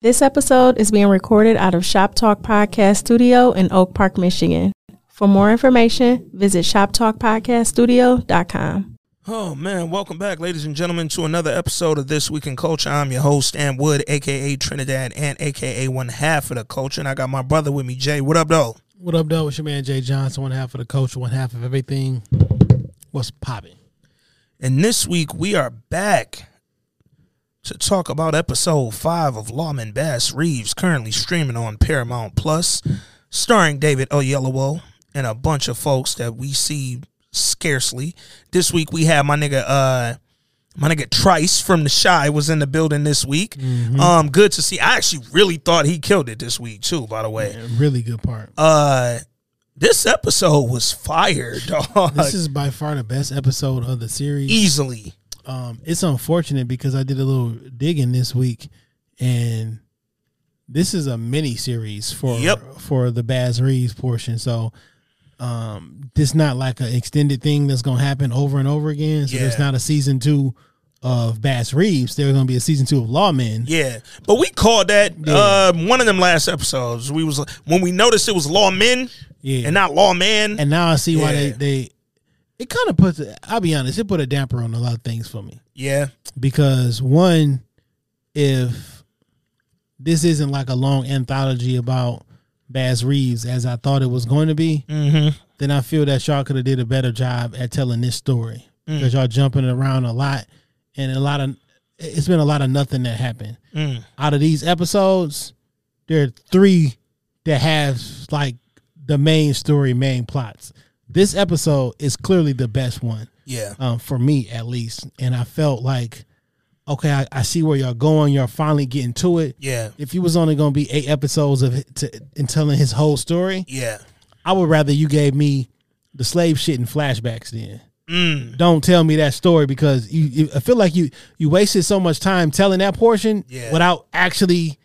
This episode is being recorded out of Shop Talk Podcast Studio in Oak Park, Michigan. For more information, visit shoptalkpodcaststudio.com. Oh man, welcome back, ladies and gentlemen, to another episode of This Week in Culture. I'm your host, Am Wood, aka Trinidad, and aka one half of the culture. And I got my brother with me, Jay. What up, though? What up, though? It's your man Jay Johnson, one half of the culture, one half of everything. What's popping? And this week we are back to talk about episode five of Lawman Bass Reeves, currently streaming on Paramount Plus, starring David Oyelowo and a bunch of folks that we see scarcely. This week we have my nigga uh my nigga Trice from the Chi was in the building this week. Um good to see. I actually really thought he killed it this week too, by the way. Yeah, really good part. Uh this episode was fire, dog. This is by far the best episode of the series. easily. Um, it's unfortunate because I did a little digging this week, and this is a mini series for Yep. for the Bass Reeves portion. So, um, this not like an extended thing that's gonna happen over and over again. So there's not a season two of Bass Reeves. There's gonna be a season two of Lawmen. Yeah, but we called that Yeah. uh, one of them last episodes. We was when we noticed it was lawmen Yeah, and not lawman. and now I see why they they. It kind of puts. I'll be honest. It put a damper on a lot of things for me. yeah, because one, if this isn't like a long anthology about bass Reeves as I thought it was going to be, mm-hmm. then I feel that y'all could have did a better job at telling this story because y'all jumping around a lot and a lot of it's been a lot of nothing that happened Mm. out of these episodes. There are three that have like the main story, main plots. This episode is clearly the best one yeah, um, for me at least. And I felt like, okay, I, I see where you're going. You're finally getting to it. yeah, If you was only going to be eight episodes of it to, in telling his whole story, yeah. I would rather you gave me the slave shit and flashbacks. Then Mm. don't tell me that story because you, you I feel like you you wasted so much time telling that portion Yeah. without actually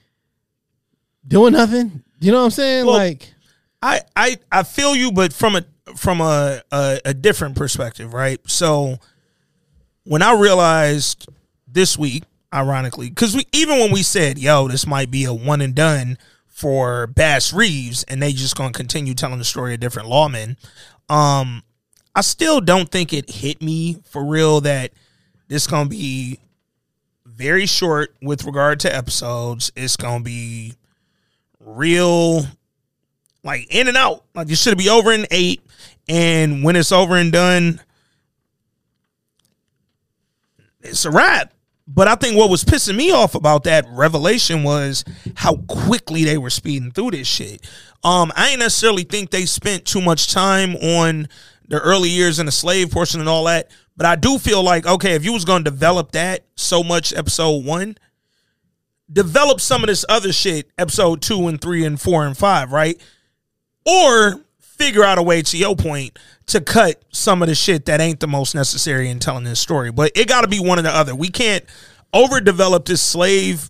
doing nothing. You know what I'm saying? Well, like, I, I, I feel you, but from a from a, a a different perspective, right? So when I realized this week, ironically, because we even when we said, "Yo, this might be a one and done," for Bass Reeves, and they just gonna continue telling the story of different lawmen. Um, I still don't think it hit me for real that this gonna be very short with regard to episodes. It's gonna be real, like in and out. Like it should be over in eight, and when it's over and done, it's a wrap. But I think what was pissing me off about that revelation was how quickly they were speeding through this shit. Um, I ain't necessarily think they spent too much time on the early years in the slave portion and all that, but I do feel like okay, if you was gonna develop that so much episode one, develop some of this other shit episode two and three and four and five, right? Or figure out a way to your point to cut some of the shit that ain't the most necessary in telling this story. But it got to be one or the other. We can't overdevelop this slave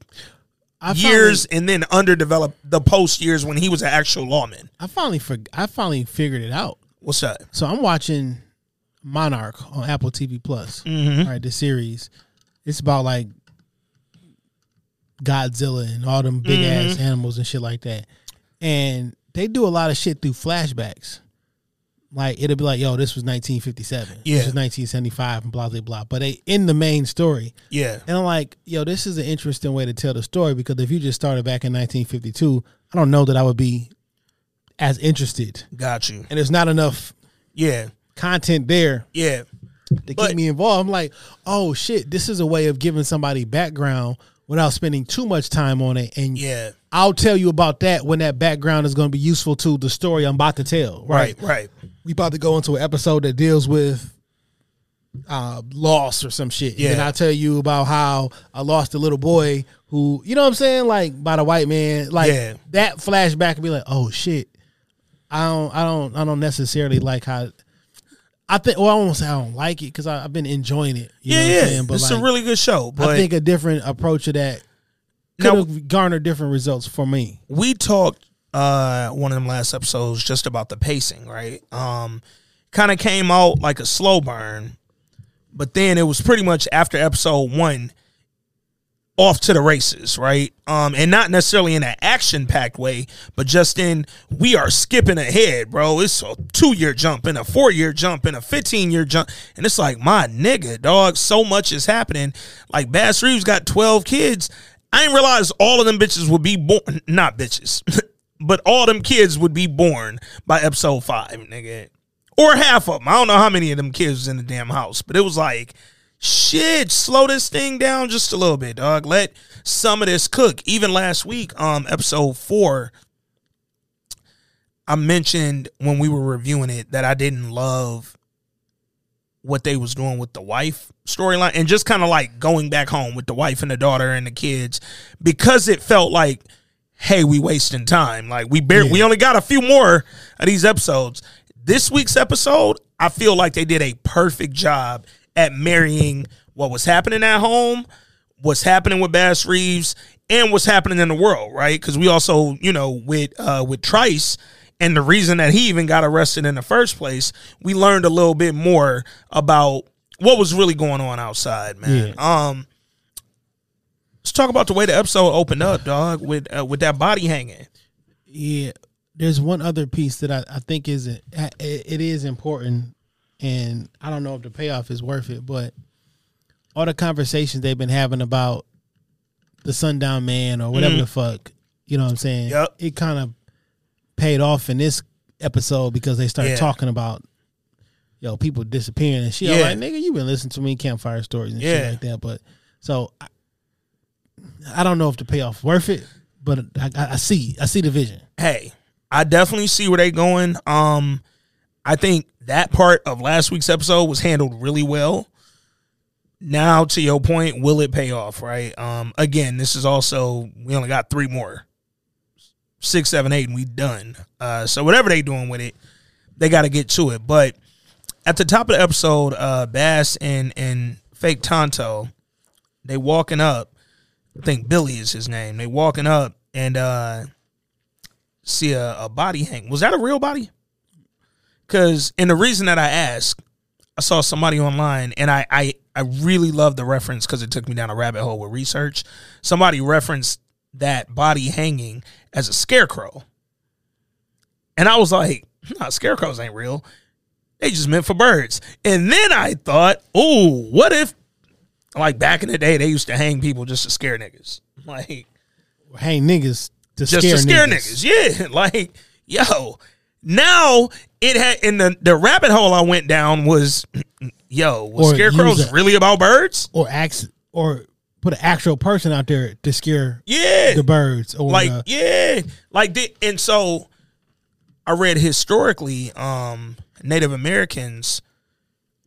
I years finally, and then underdevelop the post years when he was an actual lawman. I finally for, I finally figured it out. What's that? So I'm watching Monarch on Apple TV Plus. Mm-hmm. Right, the series. It's about like Godzilla and all them big ass animals and shit like that. And they do a lot of shit through flashbacks. Like it'll be like, yo, this was 1957. Yeah. This was 1975 and blah blah blah. But they in the main story. Yeah. And I'm like, yo, this is an interesting way to tell the story because if you just started back in 1952, I don't know that I would be as interested. Got you. And there's not enough Yeah. content there Yeah. to But- keep me involved. I'm like, oh shit, this is a way of giving somebody background without spending too much time on it. And Yeah. I'll tell you about that when that background is going to be useful to the story I'm about to tell. Right. Right. Right. We about to go into an episode that deals with uh loss or some shit. Yeah. And I'll tell you about how I lost a little boy who, you know what I'm saying? Like by the white man. Like Yeah. that flashback would be like, oh shit. I don't I don't I don't necessarily like how I think well I won't say I don't like it because I've been enjoying it. You Yeah. know what I'm Yeah. saying? But It's like, a really good show. But I think a different approach to that could Now- have garnered different results for me. we talked uh one of them last episodes just about the pacing, right? Um kind of came out like a slow burn, but then it was pretty much after episode 1 off to the races, right? Um, and not necessarily in an action packed way, but just in we are skipping ahead, bro. It's a two year jump and a four year jump and a 15 year jump. And it's like, my nigga, dog, so much is happening. Like Bass Reeves got 12 kids. I didn't realize all of them bitches would be born, not bitches, but all them kids would be born by episode five, nigga. Or half of them. I don't know how many of them kids was in the damn house, but it was like, shit, slow this thing down just a little bit, dog. Let some of this cook. Even last week, um, episode four, I mentioned when we were reviewing it that I didn't love what they was doing with the wife storyline and just kind of like going back home with the wife and the daughter and the kids because it felt like hey we wasting time. Like we barely we only got a few more of these episodes. This week's episode i feel like they did a perfect job at marrying what was happening at home what's happening with bass reeves and what's happening in the world right? Because we also you know with uh with trice and the reason that he even got arrested in the first place, we learned a little bit more about what was really going on outside, man. Um, let's talk about the way the episode opened up, dog, with uh, with that body hanging. Yeah, there's one other piece that I, I think is it, it is important, and I don't know if the payoff is worth it, but all the conversations they've been having about the sundown man or whatever the fuck, you know what I'm saying? Yep. It kind of paid off in this episode because they started Yeah. talking about yo people disappearing and shit. I'm like, nigga, you been listening to me campfire stories and Yeah. shit like that, but so I, I don't know if the payoff worth it, but I, I I see I see the vision. Hey, I definitely see where they going. Um, I think that part of last week's episode was handled really well. Now, to your point, will it pay off? Right. Um, again, this is also we only got three more, six, seven, eight, and we done. Uh, so whatever they doing with it, they got to get to it. But at the top of the episode, uh, Bass and and Fake Tonto, they walking up. I think Billy is his name. They walking up and uh see a, a body hang. Was that a real body? Because, and the reason that I asked, I saw somebody online, and I I, I really love the reference because it took me down a rabbit hole with research. Somebody referenced that body hanging as a scarecrow, and I was like, hmm, "Nah, scarecrows ain't real. They just meant for birds." And then I thought, "Oh, what if?" Like back in the day, they used to hang people just to scare niggas. Like Hang niggas to just scare to scare niggas. niggas. Yeah, like yo. Now it had in the the rabbit hole I went down was, yo, was Or scarecrows a- really about birds? or act or put an actual person out there to scare Yeah, the birds or like the- yeah, like the, and so I read historically, um, Native Americans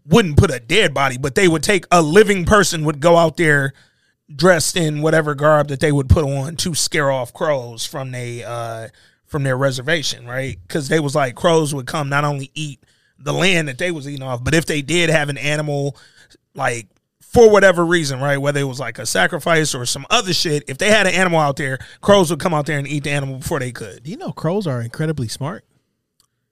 wouldn't put a dead body, but they would take a living person would go out there dressed in whatever garb that they would put on to scare off crows from they uh from their reservation, right? Because they was like crows would come not only eat the land that they was eating off, but if they did have an animal like for whatever reason, right? Whether it was like a sacrifice or some other shit, if they had an animal out there, crows would come out there and eat the animal before they could. You know crows are incredibly smart?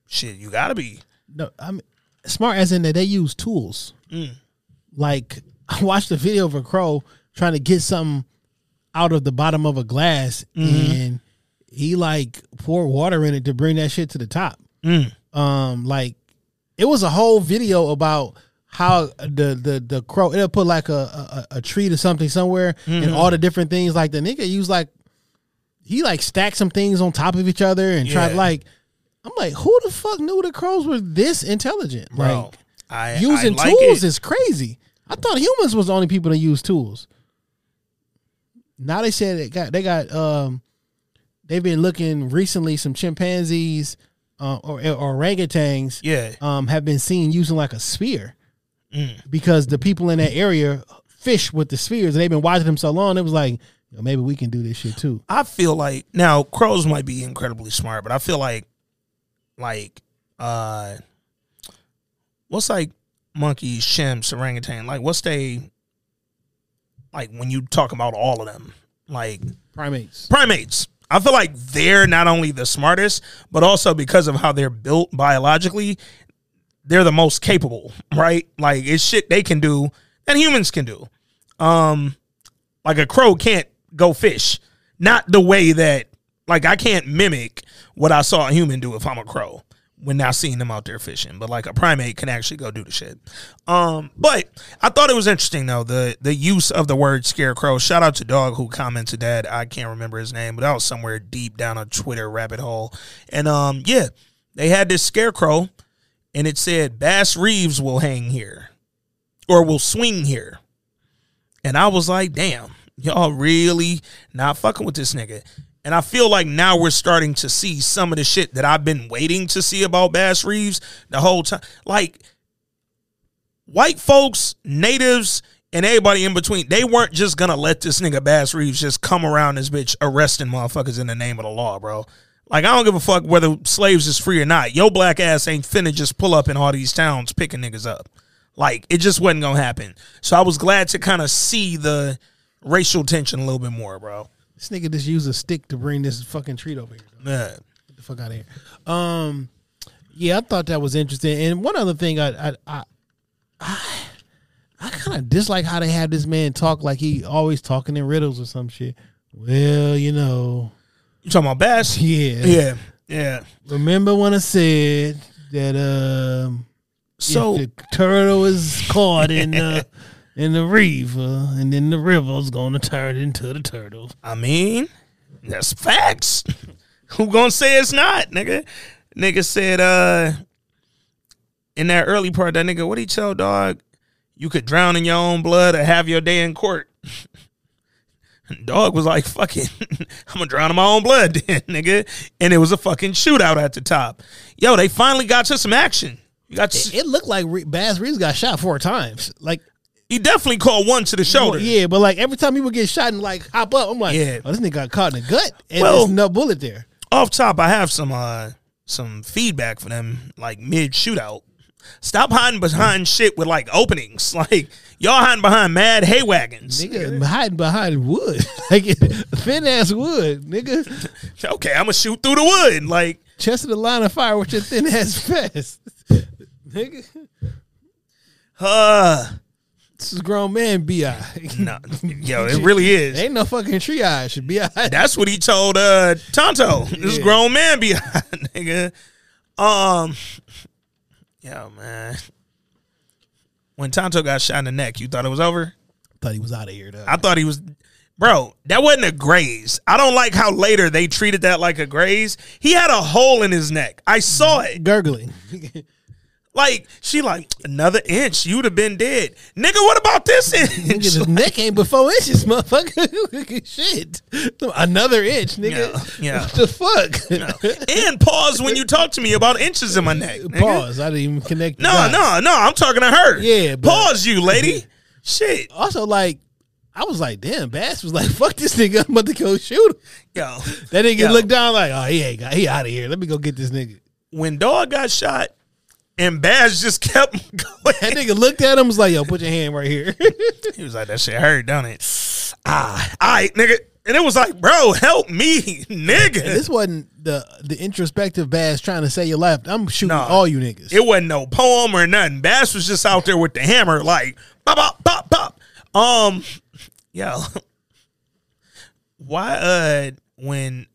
Shit, you gotta be. No, I'm smart as in that they use tools. Mm. Like I watched a video of a crow trying to get something out of the bottom of a glass, Mm-hmm. and he like poured water in it to bring that shit to the top. Mm. Um, like it was a whole video about how the the the crow it'll put like a a, a tree to something somewhere and Mm-hmm. all the different things. Like the nigga use like he like stacked some things on top of each other and tried Yeah. like I'm like, who the fuck knew the crows were this intelligent? Bro, like I using I like tools it. is crazy. I thought humans was the only people that use tools. Now they said they got they got um they've been looking recently some chimpanzees uh, or, or orangutans yeah. um have been seen using like a spear Mm. because the people in that area fish with the spheres and they've been watching them so long it was like maybe we can do this shit too. I feel like now crows might be incredibly smart, but I feel like like uh what's like monkeys, chimps, orangutan, like what's they like when you talk about all of them? Like Primates. primates. I feel like they're not only the smartest, but also because of how they're built biologically, they're the most capable, right? Like it's shit they can do that humans can do. Um Like a crow can't go fish. Not the way that like I can't mimic what I saw a human do if I'm a crow when I seen them out there fishing. But like a primate can actually go do the shit. Um, but I thought it was interesting though the the use of the word scarecrow. Shout out to Dog who commented that. I can't remember his name, but that was somewhere deep down a Twitter rabbit hole. And um, yeah, they had this scarecrow, and it said Bass Reeves will hang here, or will swing here. And I was like, damn, y'all really not fucking with this nigga. And I feel like now we're starting to see some of the shit that I've been waiting to see about Bass Reeves the whole time. Like white folks, natives, and everybody in between, they weren't just gonna let this nigga Bass Reeves just come around this bitch arresting motherfuckers in the name of the law, bro. Like I don't give a fuck whether slaves is free or not. Yo black ass ain't finna just pull up in all these towns picking niggas up. Like it just wasn't gonna happen. So I was glad to kind of see the racial tension a little bit more, bro. This nigga just used a stick to bring this fucking treat over here. Yeah. Get the fuck out of here. Um, yeah, I thought that was interesting. And one other thing, I I I I, I kind of dislike how they have this man talk like he always talking in riddles or some shit. Well, you know, You talking about Bass? yeah, Yeah. Yeah. Remember when I said that um, So if the turtle is caught in the in the river, and then the river's gonna turn into the turtle. I mean, that's facts. Who gonna say it's not, nigga? Nigga said, uh, in that early part, that nigga, what he tell dog? You could drown in your own blood or have your day in court. Dog was like, fucking. I'm gonna drown in my own blood then, nigga. And it was a fucking shootout at the top. Yo, they finally got to some action. You got to, It looked like Re- Bass Reeves got shot four times. Like, he definitely called one to the shoulder. yeah, but like every time he would get shot and like hop up, I'm like, Yeah. oh, this nigga got caught in the gut, and Well- there's no bullet there. off top, I have some uh some feedback for them, like mid shootout. Stop hiding behind shit with like openings. Like y'all hiding behind mad hay wagons. Nigga hiding behind wood, like thin ass wood, nigga. Okay, I'm gonna shoot through the wood. Like Chest of the line of fire with your thin ass vest, nigga. uh This is grown man bi. no, yo, it really is. Ain't no fucking triage. Bi. That's what he told uh Tonto. This Yeah. grown man behind nigga. Um Yo man. When Tonto got shot in the neck, you thought it was over? Thought he was out of here though. I thought he was, bro. That wasn't a graze. I don't like how later they treated that like a graze. He had a hole in his neck. I saw it. Gurgling. Like she like another inch, you'd have been dead, nigga. What about this Nigga, inch? his neck ain't but four inches, motherfucker. Shit. Another inch, nigga. Yeah, yeah. What the fuck? and pause when you talk to me about inches in my neck. nigga. Pause. I didn't even connect. No, dots. no, no. I'm talking to her. Yeah, but- pause, you lady. Shit, Also, like, I was like, damn, Bass was like, fuck this nigga. I'm about to go shoot him. yo. That nigga Yo. looked down like, oh, he ain't got, he out of here. Let me go get this nigga. When dog got shot, and Bass just kept going. That nigga looked at him was like, yo, put your hand right here. He was like, that shit hurt, don't it? Ah, all right, nigga. And it was like, bro, help me, nigga. this wasn't the the introspective Bass trying to say your life. I'm shooting Nah. all you niggas. It wasn't no poem or nothing. Bass was just out there with the hammer, like pop, pop, pop, pop. Um, yo, why? Uh, when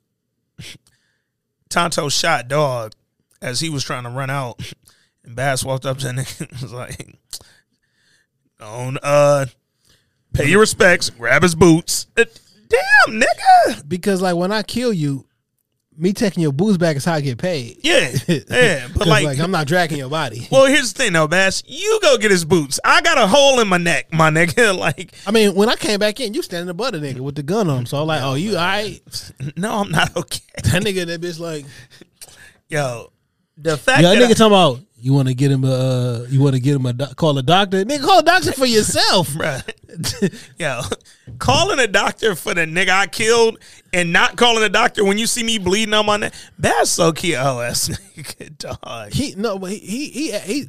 Tonto shot dog as he was trying to run out, and Bass walked up to him and was like, "On, uh, pay your respects, grab his boots." Uh, Damn, nigga. because like when I kill you, me taking your boots back is how I get paid. Yeah, yeah, but like, like, I'm not dragging your body. Well, here's the thing, though, Bass. You go get his boots. I got a hole in my neck, my nigga. Like, I mean, when I came back in, you standing above the nigga with the gun on him. So I'm like, oh, you all right? no, I'm not okay. That nigga, that bitch, like, Yo, the fact yeah, that nigga I- talking about you want to get him a, uh, you want to get him a doc- call a doctor, nigga, call a doctor for yourself. Bruh. Yo, calling a doctor for the nigga I killed and not calling a doctor when you see me bleeding on my neck. That's so. Oh, that's nigga, dog. he no, but he he he. he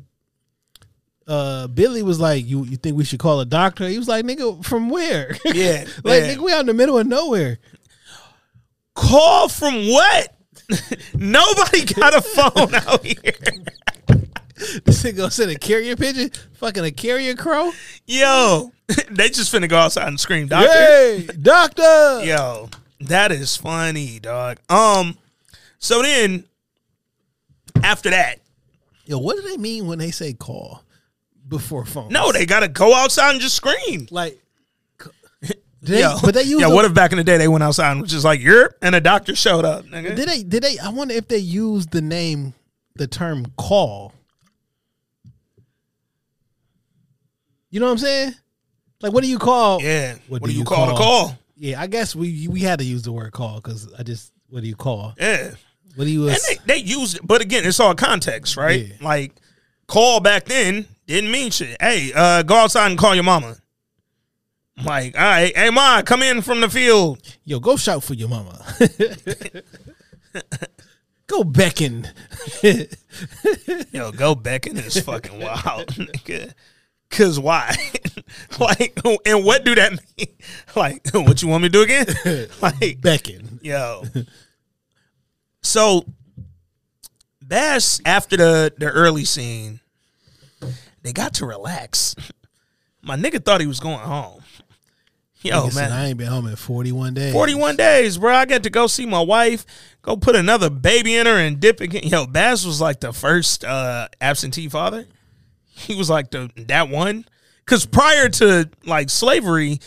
uh, Billy was like, "You you think we should call a doctor?" He was like, "Nigga, from where? Yeah, like yeah. nigga, we out in the middle of nowhere." Call from what? Nobody got a phone out here. this thing gonna send a carrier pigeon, fucking a carrier crow. Yo, they just finna go outside and scream, doctor. Hey, doctor. Yo, that is funny, dog. Um, so then after that, Yo, what do they mean when they say call before phone? no, they gotta go outside and just scream. like. They, Yo, but they use yeah. the- What if back in the day they went outside and was just like, "Yerp," and a doctor showed up, nigga? Did they? Did they? I wonder if they use the name, the term "call." You know what I'm saying? Like, what do you call? yeah. What, What do do you you call the call? call? Yeah, I guess we we had to use the word "call" because I just what do you call? Yeah. What do you? And they, they used but again, it's all context, right? Yeah. Like, call back then didn't mean shit. Hey, uh, go outside and call your mama. Like, all right, hey, ma, come in from the field. Yo, go shout for your mama. go beckon. Yo, go beckon is fucking wild, nigga. Cause why? like, and what do that mean? Like, what you want me to do again? like, beckon. yo. So, Bass after the the early scene, they got to relax. My nigga thought he was going home. Yo, Nigga man, I ain't been home in 41 days. 41 days, bro. I got to go see my wife, go put another baby in her and dip again. Yo, Bass was like the first uh, absentee father. He was like the that one. Cause prior to like slavery,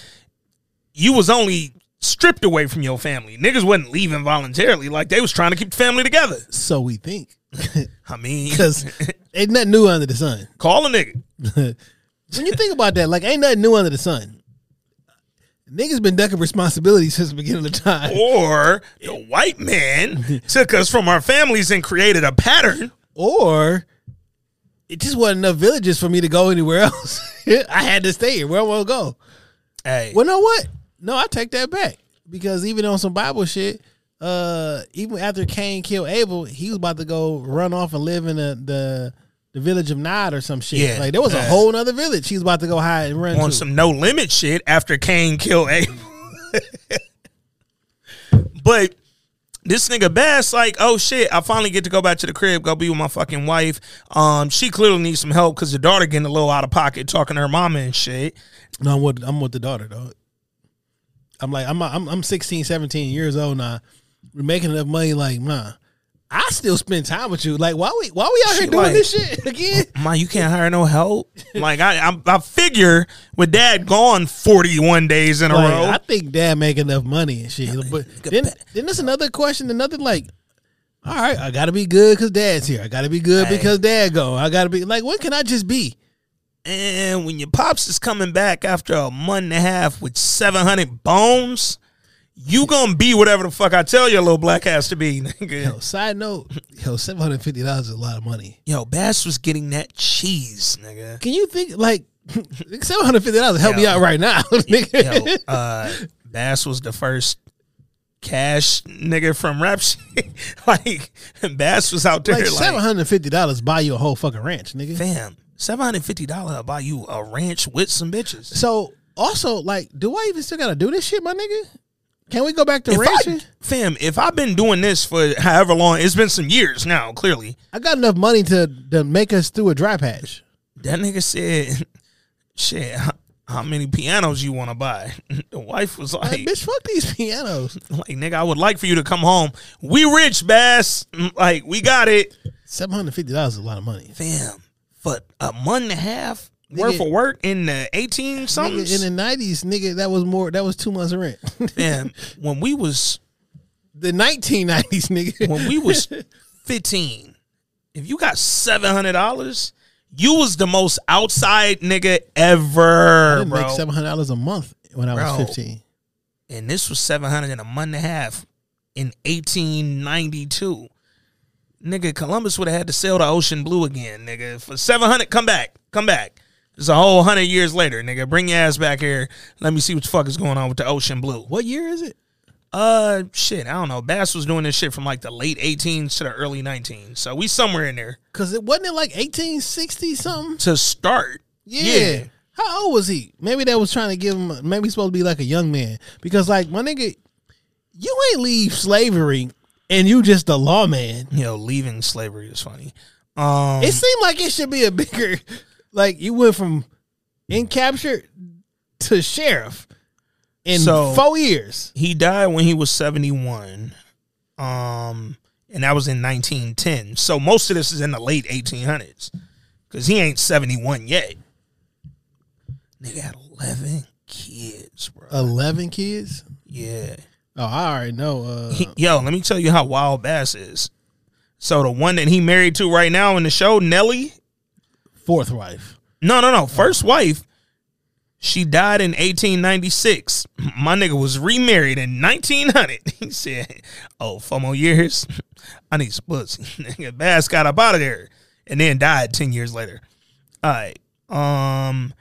you was only stripped away from your family. Niggas wasn't leaving voluntarily. Like they was trying to keep the family together. So we think. I mean, Because ain't nothing new under the sun. call a nigga. When you think about that, like ain't nothing new under the sun. Niggas been ducking responsibility since the beginning of time. Or the white man took us from our families and created a pattern. Or it just wasn't enough villages for me to go anywhere else. I had to stay here. Where I want to go? Hey, Well, know what? No, I take that back because even on some Bible shit, uh, even after Cain killed Abel, he was about to go run off and live in the the, the village of Nod or some shit. Yeah. like there was a whole other village he was about to go hide and run on to. some no limit shit after Cain killed Abel. but this nigga Bass, like, oh shit, I finally get to go back to the crib, go be with my fucking wife. Um, she clearly needs some help because the daughter getting a little out of pocket talking to her mama and shit. No, I'm with I'm with the daughter though. I'm like I'm I'm I'm 16, 17 years old now. We're making enough money. Like, nah, I still spend time with you. Like, why we why we out She here doing like- this shit again? Man, you can't hire no help. like I, I, I figure with dad gone forty one days in a row. I think dad make enough money and shit. But then then there's another question. Another like, all right, I gotta be good because dad's here. I gotta be good Hey. because dad go. I gotta be like, what can I just be? and when your pops is coming back after a month and a half with seven hundred bones, you gonna be whatever the fuck I tell your little black ass to be, nigga. Yo, side note, yo, seven hundred fifty dollars is a lot of money. Yo, Bass was getting that cheese, nigga. Can you think like seven hundred fifty dollars help me out right now, nigga? Yo, uh, Bass was the first cash nigga from rap shit. like Bass was out there like like, seven hundred fifty dollars buy you a whole fucking ranch, nigga. fam, seven hundred fifty dollar buy you a ranch with some bitches. So also, like, do I even still gotta do this shit, my nigga? Can we go back to If ranching? I, fam, if I've been doing this for however long, it's been some years now. Clearly, I got enough money to to make us through a dry patch. that nigga said, "Shit, how, how many pianos you want to buy?" The wife was Like, like, bitch, fuck these pianos. "Like nigga, I would like for you to come home. We rich, Bass. Mm, like we got it." Seven hundred fifty dollars is a lot of money. fam, for a month and a half Worth of work in the eighteen something. in the nineties, nigga, that was more. That was two months of rent. Fam, when we was the nineteen nineties, nigga. when we was fifteen, if you got seven hundred dollars, you was the most outside nigga ever. I didn't bro. make seven hundred dollars a month when I Bro. was fifteen. and this was seven hundred in a month and a half in eighteen ninety two. Nigga, Columbus would have had to sail the ocean blue again, nigga. For seven hundred, come back, come back. It's a whole hundred years later, nigga. Bring your ass back here. Let me see what the fuck is going on with the ocean blue. What year is it? Uh, shit, I don't know. Bass was doing this shit from like the late 18s to the early 19s. So we somewhere in there Because it wasn't it like eighteen sixty something. to start. Yeah. How old was he? Maybe that was trying to give him. Maybe he's supposed to be like a young man because, like, my nigga, you ain't leave slavery and you just a lawman. You know, leaving slavery is funny. Um, It seemed like it should be a bigger, like you went from in capture to sheriff in So- four years. he died when he was 71 um and that was in 1910 so most of this is in the late 1800s because he ain't 71 yet nigga had 11 kids bro Eleven kids. yeah Oh, I already know. Uh, He- yo let me tell you how wild bass is so the one that he married to right now in the show nelly fourth wife. no no no first wife she died in 1896. My nigga was remarried in 1900. He said, "Oh, four more years, I need some pussy." Nigga, Bass got up out of there, and then died ten years later. All right. Um,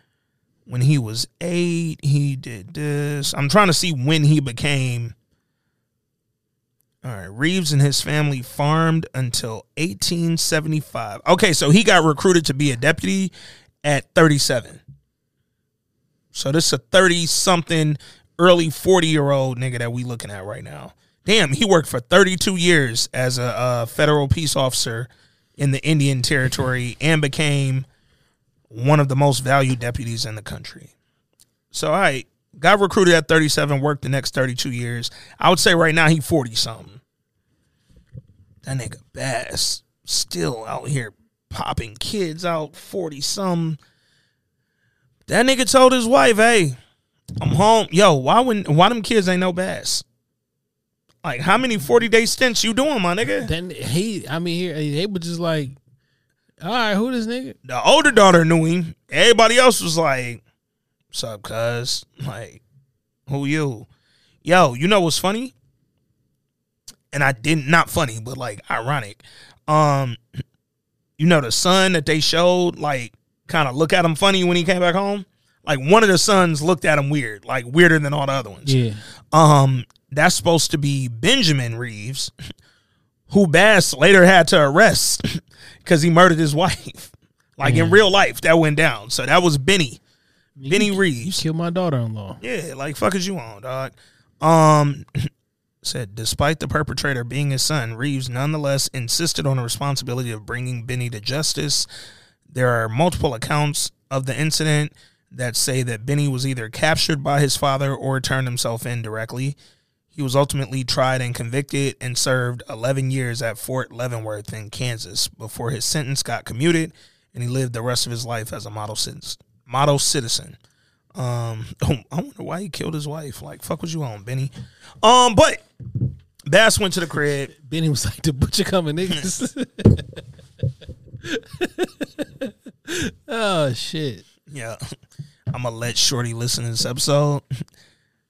when he was eight, he did this. I'm trying to see when he became. All right, Reeves and his family farmed until 1875. Okay, so he got recruited to be a deputy at 37. So this is a 30 something, early 40 year old nigga that we looking at right now. Damn, he worked for 32 years as a, federal peace officer in the Indian Territory and became one of the most valued deputies in the country. So I got recruited at 37, worked the next 32 years. I would say right now he 40 something. That nigga Bass still out here popping kids out 40 something. That nigga told his wife, "Hey, I'm home. Yo, why when why them kids ain't no bass? Like how many 40 day stints you doing, my nigga?" Then he, I mean, he they were just like, all right, who this nigga? The older daughter knew him. Everybody else was like, "What's up, cuz?" Like, who you? Yo, you know what's funny? And I didn't not funny, but like ironic. Um, you know the son that they showed, like, kind of look at him funny when he came back home. Like one of the sons looked at him weird, like weirder than all the other ones. Yeah, Um, that's supposed to be Benjamin Reeves, who Bass later had to arrest because he murdered his wife. Like in real life, that went down. So that was Benny, Benny Reeves. killed my daughter-in-law. Yeah, like fuck is you on, dog? Um, said despite the perpetrator being his son, Reeves nonetheless insisted on the responsibility of bringing Benny to justice. There are multiple accounts of the incident that say that Benny was either captured by his father or turned himself in directly. He was ultimately tried and convicted and served 11 years at Fort Leavenworth in Kansas before his sentence got commuted and he lived the rest of his life as a model citizen. Model citizen. Um, I wonder why he killed his wife. Like, fuck was you on, Benny? Um, but Bass went to the crib. Benny was like, the butcher coming, niggas. oh shit. Yeah, I'm gonna let Shorty listen to this episode,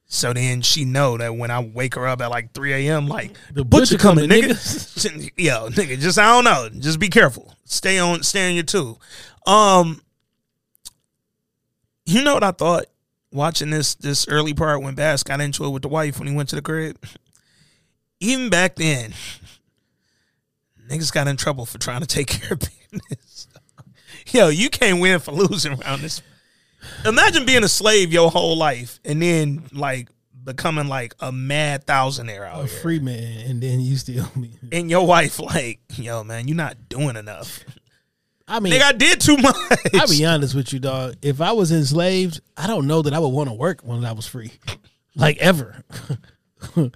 so then she know that when I wake her up at like 3 a.m., like the butcher, butcher coming, coming, nigga. Yo, nigga, just I don't know. Just be careful. Stay on, stay on your two. Um, you know what I thought watching this this early part when Bass got into it with the wife when he went to the crib. Even back then, niggas got in trouble for trying to take care of business. Yo, you can't win for losing around this. Imagine being a slave your whole life and then like becoming like a mad thousandaire out A here. free man, and then you still me. and your wife like, yo, man, you're not doing enough. I mean, Nigga, I did too much. I'll be honest with you, dog. If I was enslaved, I don't know that I would want to work when I was free, like ever.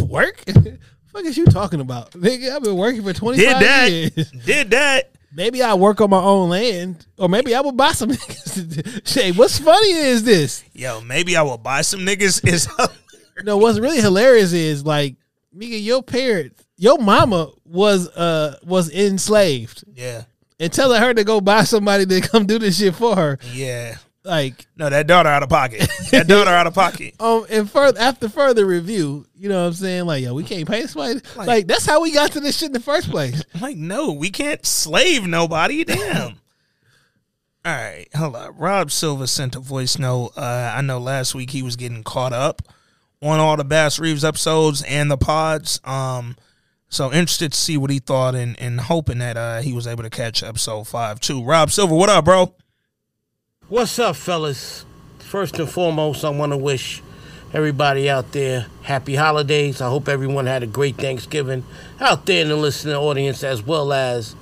work? Fuck is you talking about, nigga? I've been working for twenty did that. years. Did that. Maybe I work on my own land, or maybe I would buy some niggas. Shay, what's funny is this? Yo, maybe I will buy some niggas. Is No, what's really hilarious is like, nigga, your parents, your mama was uh was enslaved, yeah, and telling her to go buy somebody to come do this shit for her. yeah. Like, No, that daughter out of pocket. That daughter out of pocket. um, and further after further review, you know what I'm saying? Like, yo, we can't pay somebody. Like- Like, that's how we got to this shit in the first place. Like, no, we can't slave nobody. Damn. All right, hold up. Rob Silva sent a voice note. Uh, I know last week he was getting caught up on all the Bass Reeves episodes and the pods. Um, so interested to see what he thought and, and hoping that uh, he was able to catch episode five too. Rob Silver, what up, bro? What's up, fellas? First and foremost, I want to wish everybody out there happy holidays. I hope everyone had a great Thanksgiving out there in the listening audience, as well as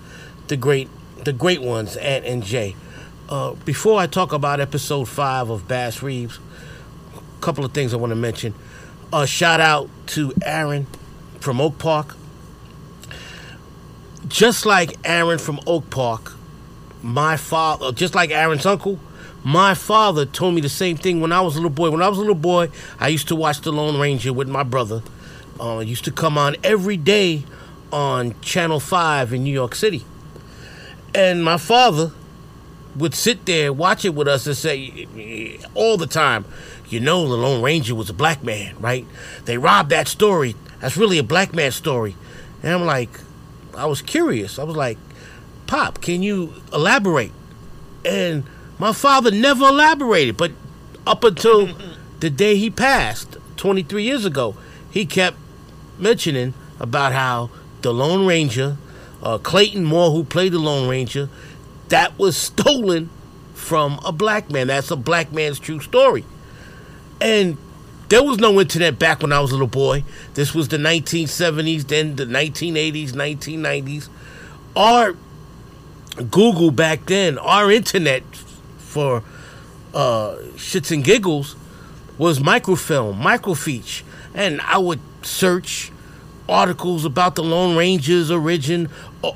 the great the great ones, Ant and Jay. Uh, before I talk about episode five of Bass Reeves, a couple of things I want to mention. A shout out to Aaron from Oak Park. Just like Aaron from Oak Park, my father, just like Aaron's uncle, my father told me the same thing when I was a little boy. When I was a little boy, I used to watch The Lone Ranger with my brother. Uh, it used to come on every day on Channel 5 in New York City. And my father would sit there, watch it with us, and say all the time, you know, the Lone Ranger was a black man, right? They robbed that story. That's really a black man story. And I'm like, I was curious. I was like, Pop, can you elaborate? And my father never elaborated, but up until the day he passed 23 years ago, he kept mentioning about how the Lone Ranger, uh, Clayton Moore, who played the Lone Ranger, that was stolen from a black man. That's a black man's true story. And there was no internet back when I was a little boy. This was the 1970s, then the 1980s, 1990s. Our Google back then, our internet for uh, shits and giggles was microfilm, microfiche. And I would search articles about the Lone Ranger's origin,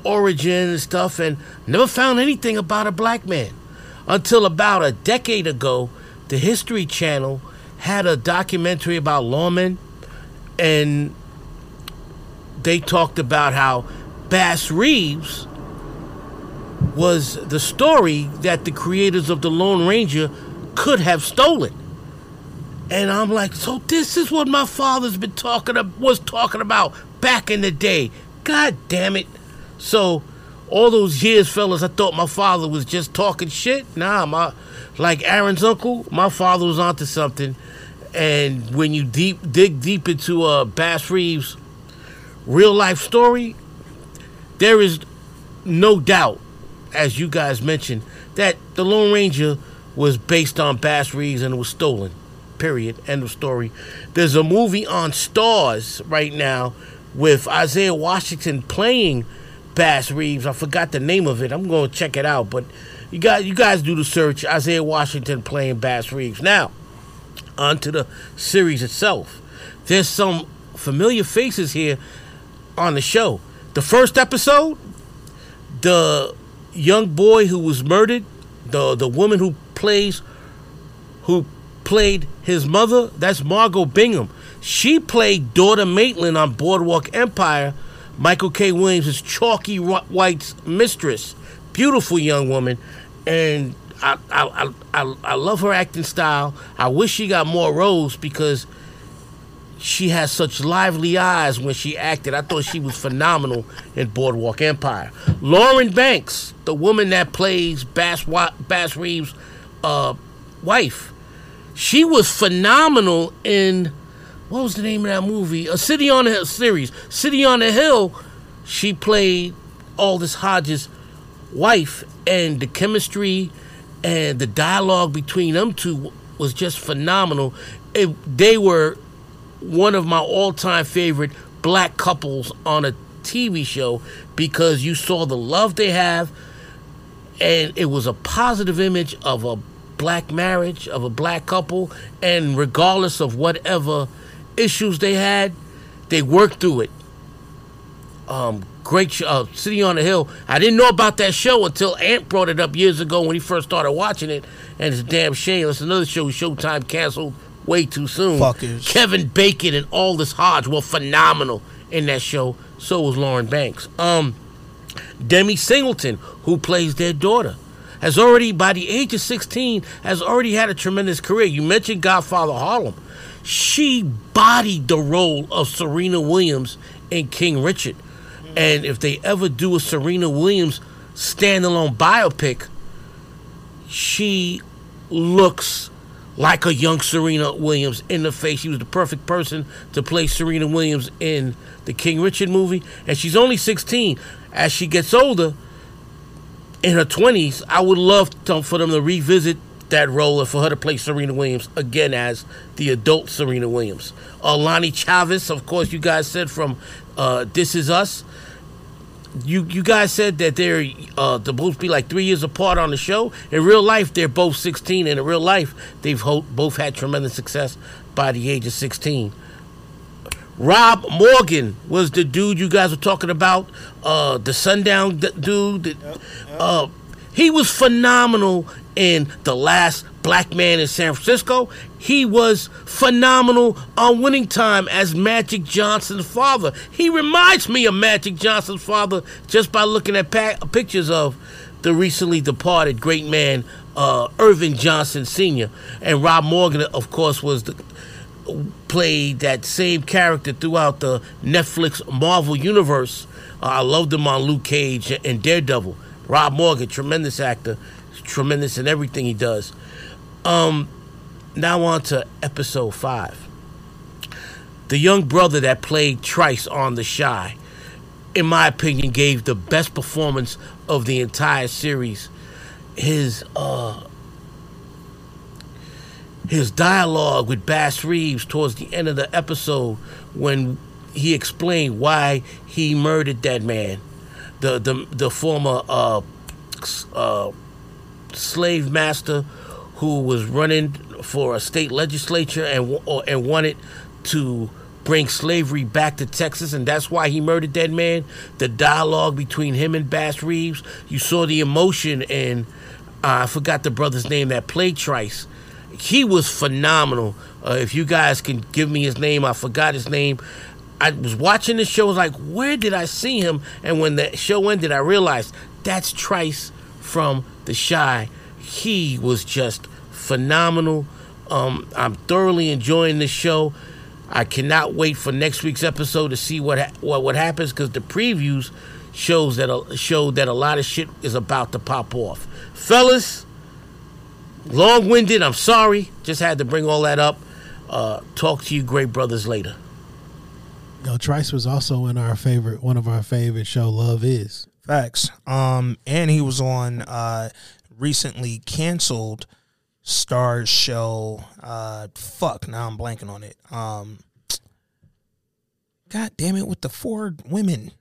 origin and stuff, and never found anything about a black man until about a decade ago. The History Channel had a documentary about lawmen, and they talked about how Bass Reeves was the story that the creators of the Lone Ranger could have stolen. And I'm like, so this is what my father's been talking was talking about back in the day. God damn it. So all those years, fellas, I thought my father was just talking shit. Nah, my like Aaron's uncle, my father was onto something. And when you deep dig deep into uh, Bass Reeves' real life story, there is no doubt, as you guys mentioned, that the Lone Ranger was based on Bass Reeves and it was stolen. Period. End of story. There's a movie on Starz right now with Isaiah Washington playing Bass Reeves. I forgot the name of it. I'm going to check it out. But you guys, you guys do the search. Isaiah Washington playing Bass Reeves. Now, on to the series itself. There's some familiar faces here on the show. The first episode, the young boy who was murdered, the the woman who plays who played his mother, that's Margot Bingham. She played daughter Maitland on Boardwalk Empire, Michael K. Williams' is Chalky White's mistress. Beautiful young woman, and I, I, I, I love her acting style. I wish she got more roles because she has such lively eyes when she acted. I thought she was phenomenal in Boardwalk Empire. Lauren Banks, the woman that plays Bass, Bass Reeves' uh, wife, she was phenomenal in what was the name of that movie? A City on the Hill series. City on the Hill. She played Aldis Hodges' wife, and the chemistry and the dialogue between them two was just phenomenal. It, they were one of my all-time favorite black couples on a TV show because you saw the love they have, and it was a positive image of a black marriage, of a black couple, and regardless of whatever issues they had, they worked through it. Um, great show, uh, City on the Hill. I didn't know about that show until Ant brought it up years ago when he first started watching it, and it's a damn shame. It's another show Showtime canceled way too soon. Fuckers. Kevin Bacon and Aldis Hodge were phenomenal in that show. So was Lauren Banks. Um, Demi Singleton, who plays their daughter, has already, by the age of 16, has already had a tremendous career. You mentioned Godfather Harlem. She bodied the role of Serena Williams in King Richard. And if they ever do a Serena Williams standalone biopic, she looks like a young Serena Williams in the face. She was the perfect person to play Serena Williams in the King Richard movie. And she's only 16. As she gets older, in her 20s, I would love to, for them to revisit that role and for her to play Serena Williams again as the adult Serena Williams. Uh, Lonnie Chavis, of course, you guys said from uh, This Is Us. you you guys said that they're uh, supposed to be like three years apart on the show. In real life, they're both 16, and in real life, they've ho- both had tremendous success by the age of 16. Rob Morgan was the dude you guys were talking about, uh, the Sundown d- dude. that- Uh, he was phenomenal in The Last Black Man in San Francisco. He was phenomenal on Winning Time as Magic Johnson's father. He reminds me of Magic Johnson's father just by looking at pa- pictures of the recently departed great man, uh, Earvin Johnson Sr. And Rob Morgan, of course, was the played that same character throughout the Netflix Marvel universe. Uh, I loved him on Luke Cage and Daredevil. Rob Morgan, tremendous actor, tremendous in everything he does. Um, now on to episode five. The young brother that played Trice on The Chi, in my opinion, gave the best performance of the entire series. His uh, his dialogue with Bass Reeves towards the end of the episode when he explained why he murdered that man, the the the former uh, uh, slave master who was running for a state legislature and or, and wanted to bring slavery back to Texas, and that's why he murdered that man. The dialogue between him and Bass Reeves, you saw the emotion, and uh, I forgot the brother's name that played Trice. He was phenomenal. Uh, if you guys can give me his name, I forgot his name. I was watching the show, I was like, where did I see him? And when the show ended, I realized that's Trice from The Chi. He was just phenomenal. Um, I'm thoroughly enjoying this show. I cannot wait for next week's episode to see what ha- what what happens because the previews shows that a, show that a lot of shit is about to pop off. Fellas, long-winded. I'm sorry. Just had to bring all that up. Uh, talk to you, great brothers, later. Yo, Trice was also in our favorite, one of our favorite show, Love Is. Facts. Um, and he was on uh recently canceled Starz show. Uh, fuck. Now I'm blanking on it. Um, God damn it, with the four women.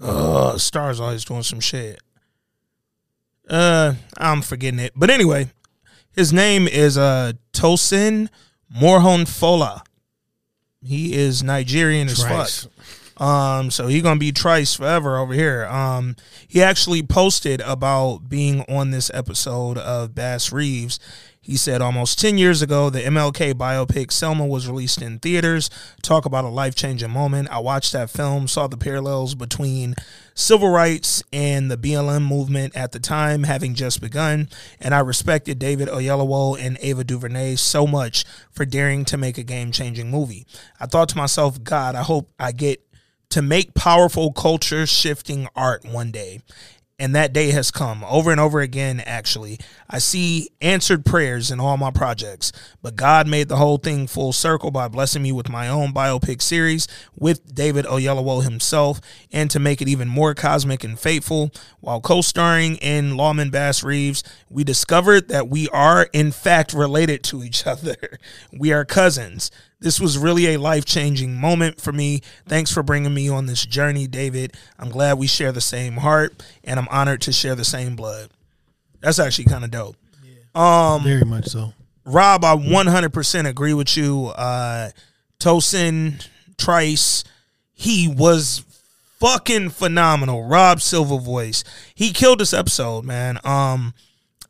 Uh, Starz always doing some shit. Uh, I'm forgetting it. But anyway, his name is uh Tosin Morohunfola. He is Nigerian as fuck. Um, so he gonna be Trice forever over here. Um, he actually posted about being on this episode of Bass Reeves. He said almost 10 years ago, the MLK biopic Selma was released in theaters. Talk about a life changing moment. I watched that film, saw the parallels between civil rights and the BLM movement at the time having just begun. And I respected David Oyelowo and Ava DuVernay so much for daring to make a game changing movie. I thought to myself, God, I hope I get to make powerful culture shifting art one day. And that day has come over and over again, actually. I see answered prayers in all my projects, but God made the whole thing full circle by blessing me with my own biopic series with David Oyelowo himself, and to make it even more cosmic and fateful, while co starring in Lawmen Bass Reeves, we discovered that we are, in fact, related to each other. We are cousins. This was really a life changing moment for me. Thanks for bringing me on this journey, David. I'm glad we share the same heart, and I'm honored to share the same blood. That's actually kind of dope. Um Very much so. Rob, I 100% agree with you. Uh, Tosin, Trice, he was fucking phenomenal. Rob Silver voice. He killed this episode, man. Um,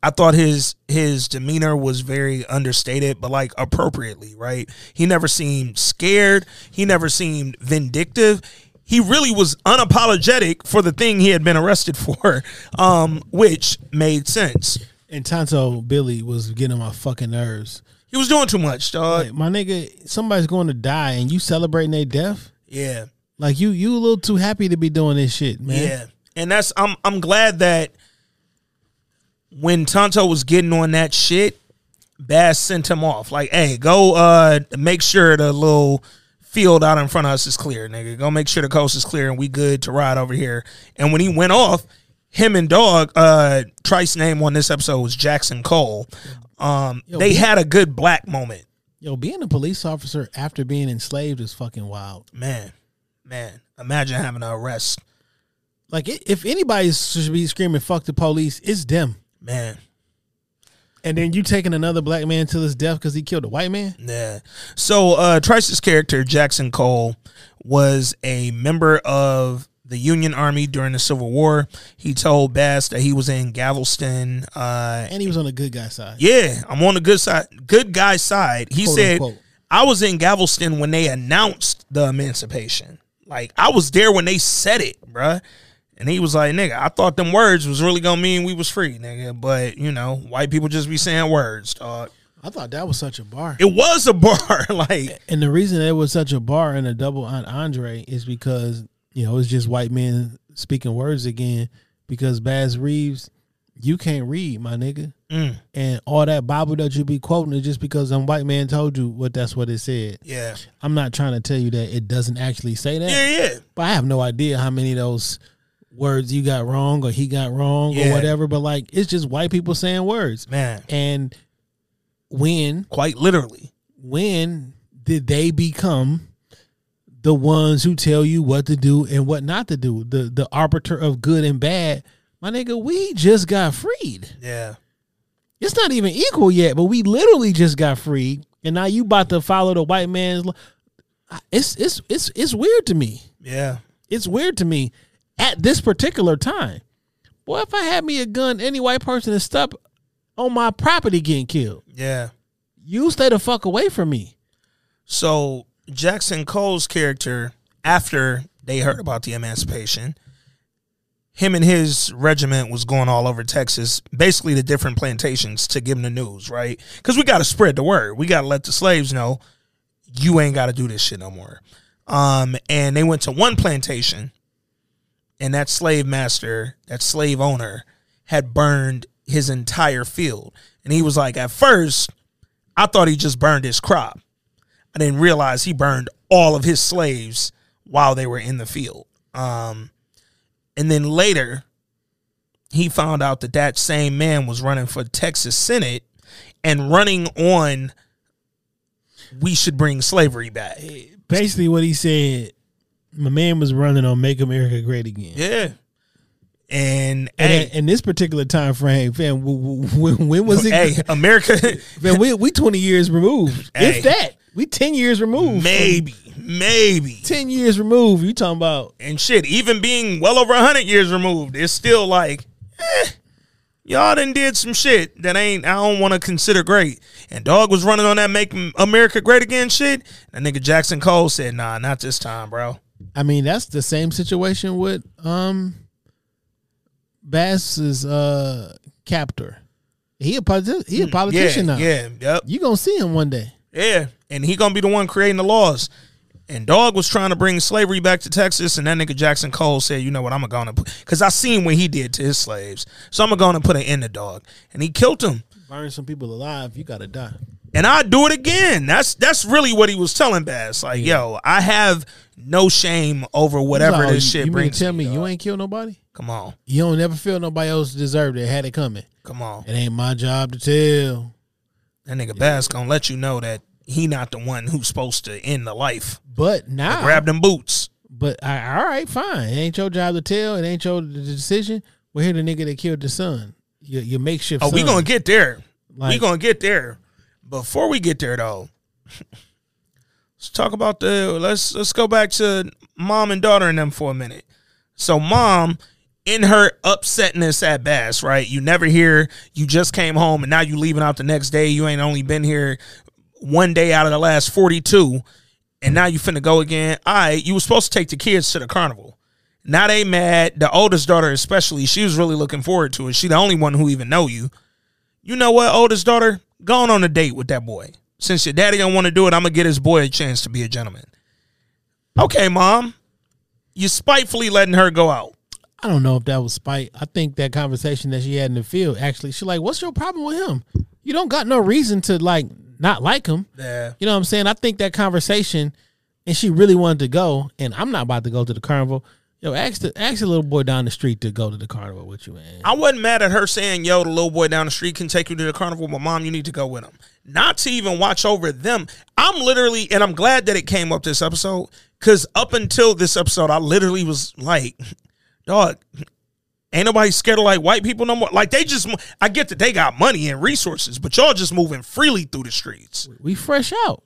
I thought his his demeanor was very understated, but like appropriately, right? He never seemed scared. He never seemed vindictive. He really was unapologetic for the thing he had been arrested for, um, which made sense. And Tonto Billy was getting on my fucking nerves. He was doing too much, dog. Like, my nigga, somebody's going to die and you celebrating their death? Yeah. Like you, you a little too happy to be doing this shit, man. Yeah, and that's I'm I'm glad that when Tonto was getting on that shit, Bass sent him off. Like, hey, go uh make sure the little field out in front of us is clear, nigga. Go make sure the coast is clear and we good to ride over here. And when he went off, him and Dog, uh Trice's name on this episode was Jackson Cole. Um Yo, they he- had a good black moment. Yo, being a police officer after being enslaved is fucking wild. Man, man. Imagine having to arrest Like if anybody should be screaming "fuck the police," it's them. Man, And then you taking another black man to his death because he killed a white man. yeah. So uh Trice's character, Jackson Cole, was a member of the Union Army during the Civil War. He told Bass that he was in Galveston. Uh And he was on the good guy side. yeah, I'm on the good side good guy side. He Quote, said unquote. I was in Galveston when they announced the emancipation. Like I was there when they said it, bruh. And he was like, nigga, I thought them words was really gonna mean we was free, nigga. But you know, white people just be saying words, dog. I thought that was such a bar. It was a bar, like And the reason it was such a bar and a double on Andre is because you know it's just white men speaking words again. Because Bass Reeves, you can't read, my nigga, mm, and all that Bible that you be quoting is just because some white man told you what that's what it said. yeah, I'm not trying to tell you that it doesn't actually say that, yeah, yeah. but I have no idea how many of those words you got wrong or he got wrong Yeah. or whatever. But like, it's just white people saying words, Man, and when quite literally. when did they become the ones who tell you what to do and what not to do? The the arbiter of good and bad. My nigga, we just got freed. Yeah. It's not even equal yet, but we literally just got freed, and now you about to follow the white man's. It's it's it's it's weird to me. Yeah. It's weird to me at this particular time. Boy, if I had me a gun, any white person to stop on my property getting killed, Yeah. you stay the fuck away from me. So Jackson Cole's character, after they heard about the emancipation, him and his regiment was going all over Texas, basically the different plantations to give them the news, right? Because we got to spread the word. We got to let the slaves know you ain't got to do this shit no more. Um, and they went to one plantation, and that slave master, that slave owner, had burned his entire field. And he was like, at first, I thought he just burned his crop. I didn't realize he burned all of his slaves while they were in the field. Um, and then later, he found out that that same man was running for Texas Senate and running on we should bring slavery back. Basically, what he said, my man was running on "Make America Great Again." Yeah. And, And hey, in this particular time frame, fam, when, when was it? hey, America, man, we we twenty years removed, Hey. if that. We ten years removed. maybe, maybe. ten years removed. You talking about? and shit, even being well over hundred years removed, it's still like, eh, y'all done did some shit that ain't I don't want to consider great. And dog was running on that make America great again shit. That nigga Jackson Cole said, nah, not this time, bro. I mean, that's the same situation with um Bass's uh captor. He a politi- he a politician Hmm. yeah, now. yeah, yep, You gonna see him one day. yeah. And he gonna be the one creating the laws. And dog was trying to bring slavery back to Texas, and that nigga Jackson Cole said, "You know what? I'm gonna put because I seen what he did to his slaves, so I'm gonna put an end to dog." And he killed him. Burn some people alive, you gotta die. And I do it again. That's that's really what he was telling Bass. Like, yo, I have no shame over whatever this shit you brings. tell to me you, you ain't killed nobody? Come on, You don't never feel nobody else deserved it, had it coming. come on. It ain't my job to tell. That nigga Bass gonna let you know that he not the one who's supposed to end the life. But now Grab them boots. But I, all right, fine. It ain't your job to tell. It ain't your decision. We're here the nigga that killed the son. Your, your makeshift. Oh, we gonna get there. we gonna get there. Before we get there though, let's talk about the let's let's go back to mom and daughter and them for a minute. So mom, in her upsetness at Bass, right? You never hear you just came home and now you leaving out the next day. You ain't only been here one day out of the last 42, and now you finna go again. All right, you were supposed to take the kids to the carnival. Now they mad. The oldest daughter, especially, she was really looking forward to it. She the only one who even know you. You know what, oldest daughter? Going on a date with that boy. Since your daddy don't want to do it, I'm gonna get his boy a chance to be a gentleman. Okay, mom. You spitefully letting her go out. I don't know if that was spite. I think that conversation that she had in the field actually, she like, what's your problem with him? You don't got no reason to like not like him. Yeah. You know what I'm saying? I think that conversation, and she really wanted to go, and I'm not about to go to the carnival. Yo, ask the ask the little boy down the street to go to the carnival with you, man. I wasn't mad at her saying, yo, the little boy down the street can take you to the carnival, but mom, you need to go with him. Not to even watch over them. I'm literally, and I'm glad that it came up this episode, because up until this episode, I literally was like, dog. Ain't nobody scared of like white people no more. Like they just, I get that they got money and resources, but y'all just moving freely through the streets, We fresh out.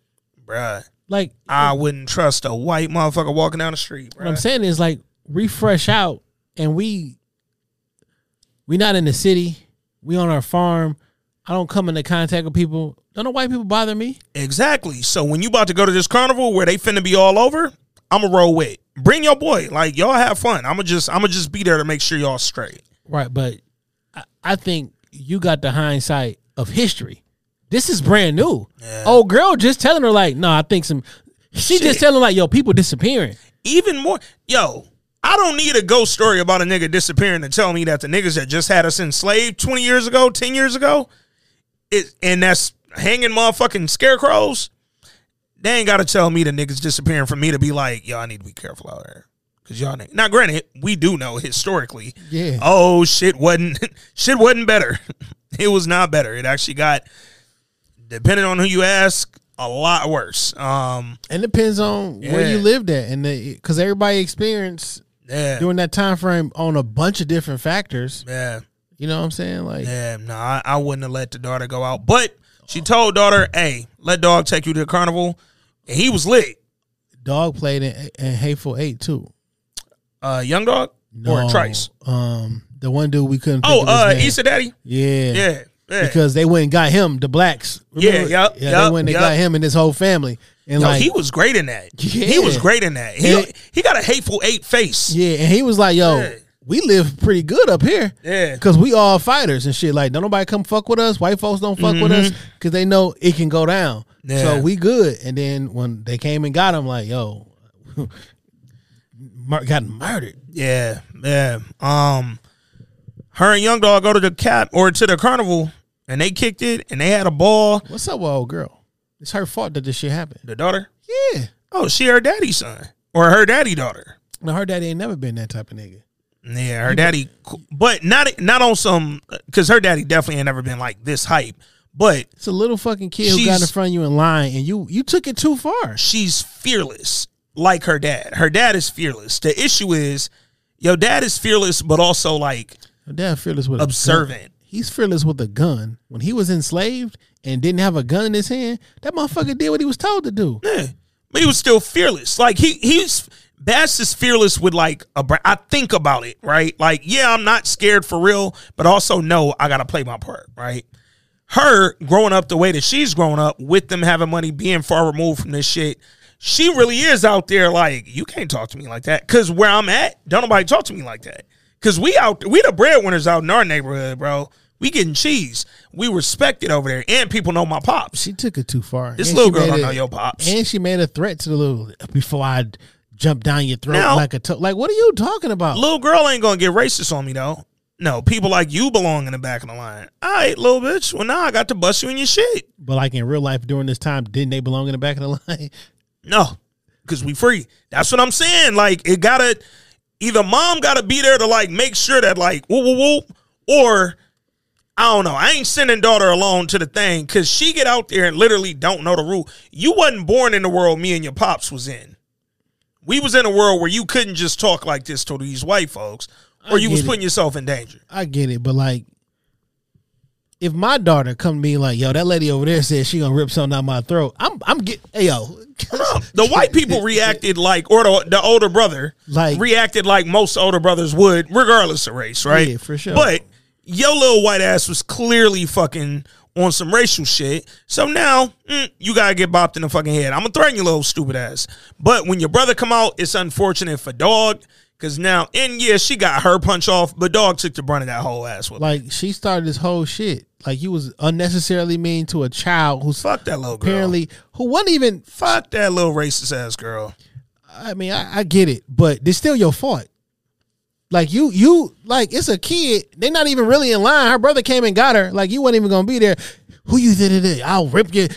bruh. Like I wouldn't trust a white motherfucker walking down the street, what I'm saying is like we fresh out and we we not in the city. We on our farm. I don't come into contact with people. Don't know white people bother me. Exactly. So when you about to go to this carnival where they finna be all over, I'ma roll with. Bring your boy. Like y'all have fun. I'ma just, I'ma just be there to make sure y'all straight. Right, but I, I think you got the hindsight of history. This is brand new. Old girl just telling her like, no, I think some. She Shit. just telling like, yo, people disappearing. even more yo i don't need a ghost story about a nigga disappearing to tell me that the niggas that just had us enslaved 20 years ago 10 years ago it, and that's hanging motherfucking scarecrows they ain't gotta tell me the niggas disappearing for me to be like yo i need to be careful out here. Because y'all nigg- now granted we do know historically Yeah. oh shit wasn't shit wasn't better. It was not better. It actually got depending on who you ask a lot worse. Um And depends on where you lived at, and because everybody experienced yeah during that time frame on a bunch of different factors. yeah You know what I'm saying? Like, Yeah, no, I, I wouldn't have let the daughter go out. But she told daughter, "Hey, let dog take you to the carnival." And he was lit. dog played in, in Hateful Eight too. Uh, young dog or No, Trice? Um, the one dude we couldn't. Oh, uh, name. Issa Daddy. Yeah, Yeah, yeah. because they went and got him, the blacks. Yeah, yup, yeah. they went and yup. got him and his whole family, and Yo, like he was great in that. He was great in that. He And- he got a hateful eight face. yeah, and he was like, "Yo, Yeah. we live pretty good up here." Yeah. Cause we all fighters and shit. Like, don't nobody come fuck with us. White folks don't fuck with us because they know it can go down. Mm-hmm. Yeah. So we good. And then when they came and got him, like, yo, got murdered. Yeah, yeah. Um, her and young dog go to the cap or to the carnival, and they kicked it, and they had a ball. What's up with old girl? It's her fault that this shit happened. The daughter. Yeah. Oh, she her daddy's son or her daddy daughter. No, her daddy ain't never been that type of nigga. Yeah, her daddy, but not not on some because her daddy definitely ain't never been like this hype. But It's a little fucking kid who got in front of you in line and you you took it too far. she's fearless, like her dad. Her dad is fearless. The issue is, your dad is fearless, but also like Her dad fearless with observant. He's fearless with a gun. When he was enslaved and didn't have a gun in his hand, that motherfucker did what he was told to do. Yeah, but he was still fearless. Like he he's Bass is fearless with like a. I think about it right. Like yeah, I'm not scared for real, but also no, I gotta play my part right. Her growing up the way that she's grown up with them having money, being far removed from this shit. She really is out there like you can't talk to me like that because where I'm at, don't nobody talk to me like that. Because we out, we the breadwinners out in our neighborhood, bro. We getting cheese. We respect it over there, and people know my pops. She took it too far. This And little she girl made don't it- know your pops. And she made a threat to the little before I jump down your throat Now- like a to- like. What are you talking about? Little girl ain't gonna get racist on me though. No, people like you belong in the back of the line. All right, little bitch. Well, now I got to bust you in your shit. But like in real life during this time, didn't they belong in the back of the line? No, because we free. That's what I'm saying. Like it gotta either mom gotta be there to like make sure that like whoop whoop whoop, or I don't know. I ain't sending daughter alone to the thing because she get out there and literally don't know the rule. You wasn't born in the world me and your pops was in. We was in a world where you couldn't just talk like this to these white folks, or I you was get it. putting yourself in danger. I get it, but like, if my daughter come to me like, "Yo, that lady over there said she gonna rip something out my throat," I'm I'm get hey yo, the white people reacted like, or the, the older brother Like- reacted like most older brothers would, regardless of race, right? Yeah, for sure. But your little white ass was clearly fucking on some racial shit. So now mm, you gotta get bopped in the fucking head. I'm gonna threaten your little stupid ass. But when your brother come out, it's unfortunate for dog. Cause now, and yeah, she got her punch off, but dog took the brunt of that whole ass. With like she started this whole shit. Like you was unnecessarily mean to a child who's fuck that little girl. apparently who wasn't even. fuck that little racist ass girl. I mean, I, I get it, but it's still your fault. Like you, you like it's a kid. They're not even really in line. Her brother came and got her. Like you weren't even gonna be there. Who you did it? I'll rip you.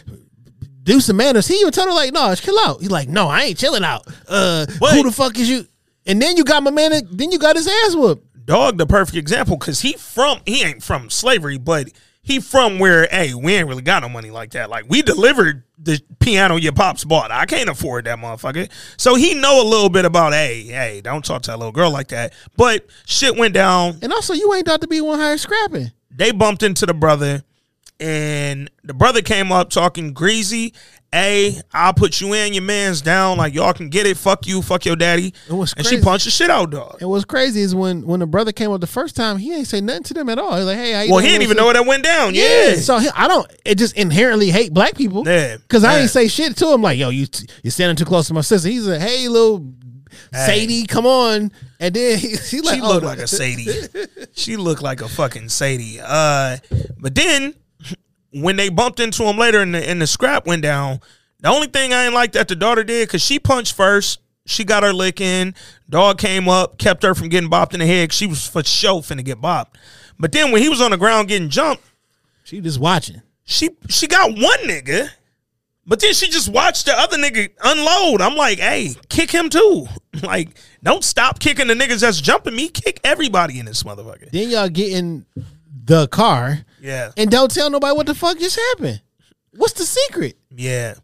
Do some manners. He even told her like, "No, chill out." He's like, "No, I ain't chilling out." Uh, who the fuck is you? And then you got my man. Then you got his ass whooped. Dog, the perfect example, because he from he ain't from slavery, but he from where, hey, we ain't really got no money like that. Like we delivered the piano your pops bought. I can't afford that motherfucker. So he know a little bit about, hey, hey, don't talk to that little girl like that. But shit went down. And also, you ain't got to be one higher scrapping. They bumped into the brother, and the brother came up talking greasy. Hey, I'll put you in your man's down. Like y'all can get it. Fuck you. Fuck your daddy. It was and she punched the shit out, dog. And what's crazy is when when the brother came up the first time, he ain't say nothing to them at all. He's like, "Hey, Well, he didn't even little know that went down. Yeah. Yeah. So he, I don't. It just inherently hate black people. Yeah. Because I ain't say shit to him. Like, yo, you you're standing too close to my sister. He's like, hey, little Sadie, come on. And then he, he like, she oh, looked no. like a Sadie. she looked like a fucking Sadie. Uh, but then when they bumped into him later and the, and the scrap went down, the only thing I ain't like that the daughter did because she punched first. She got her lick in. Dog came up, kept her from getting bopped in the head. She was for sure finna get bopped. But then when he was on the ground getting jumped, She just watching. she she got one nigga. But then she just watched the other nigga unload. I'm like, hey, kick him too. Like, don't stop kicking the niggas that's jumping me. Kick everybody in this motherfucker. Then y'all get in the car Yeah. and don't tell nobody what the fuck just happened. What's the secret? Yeah.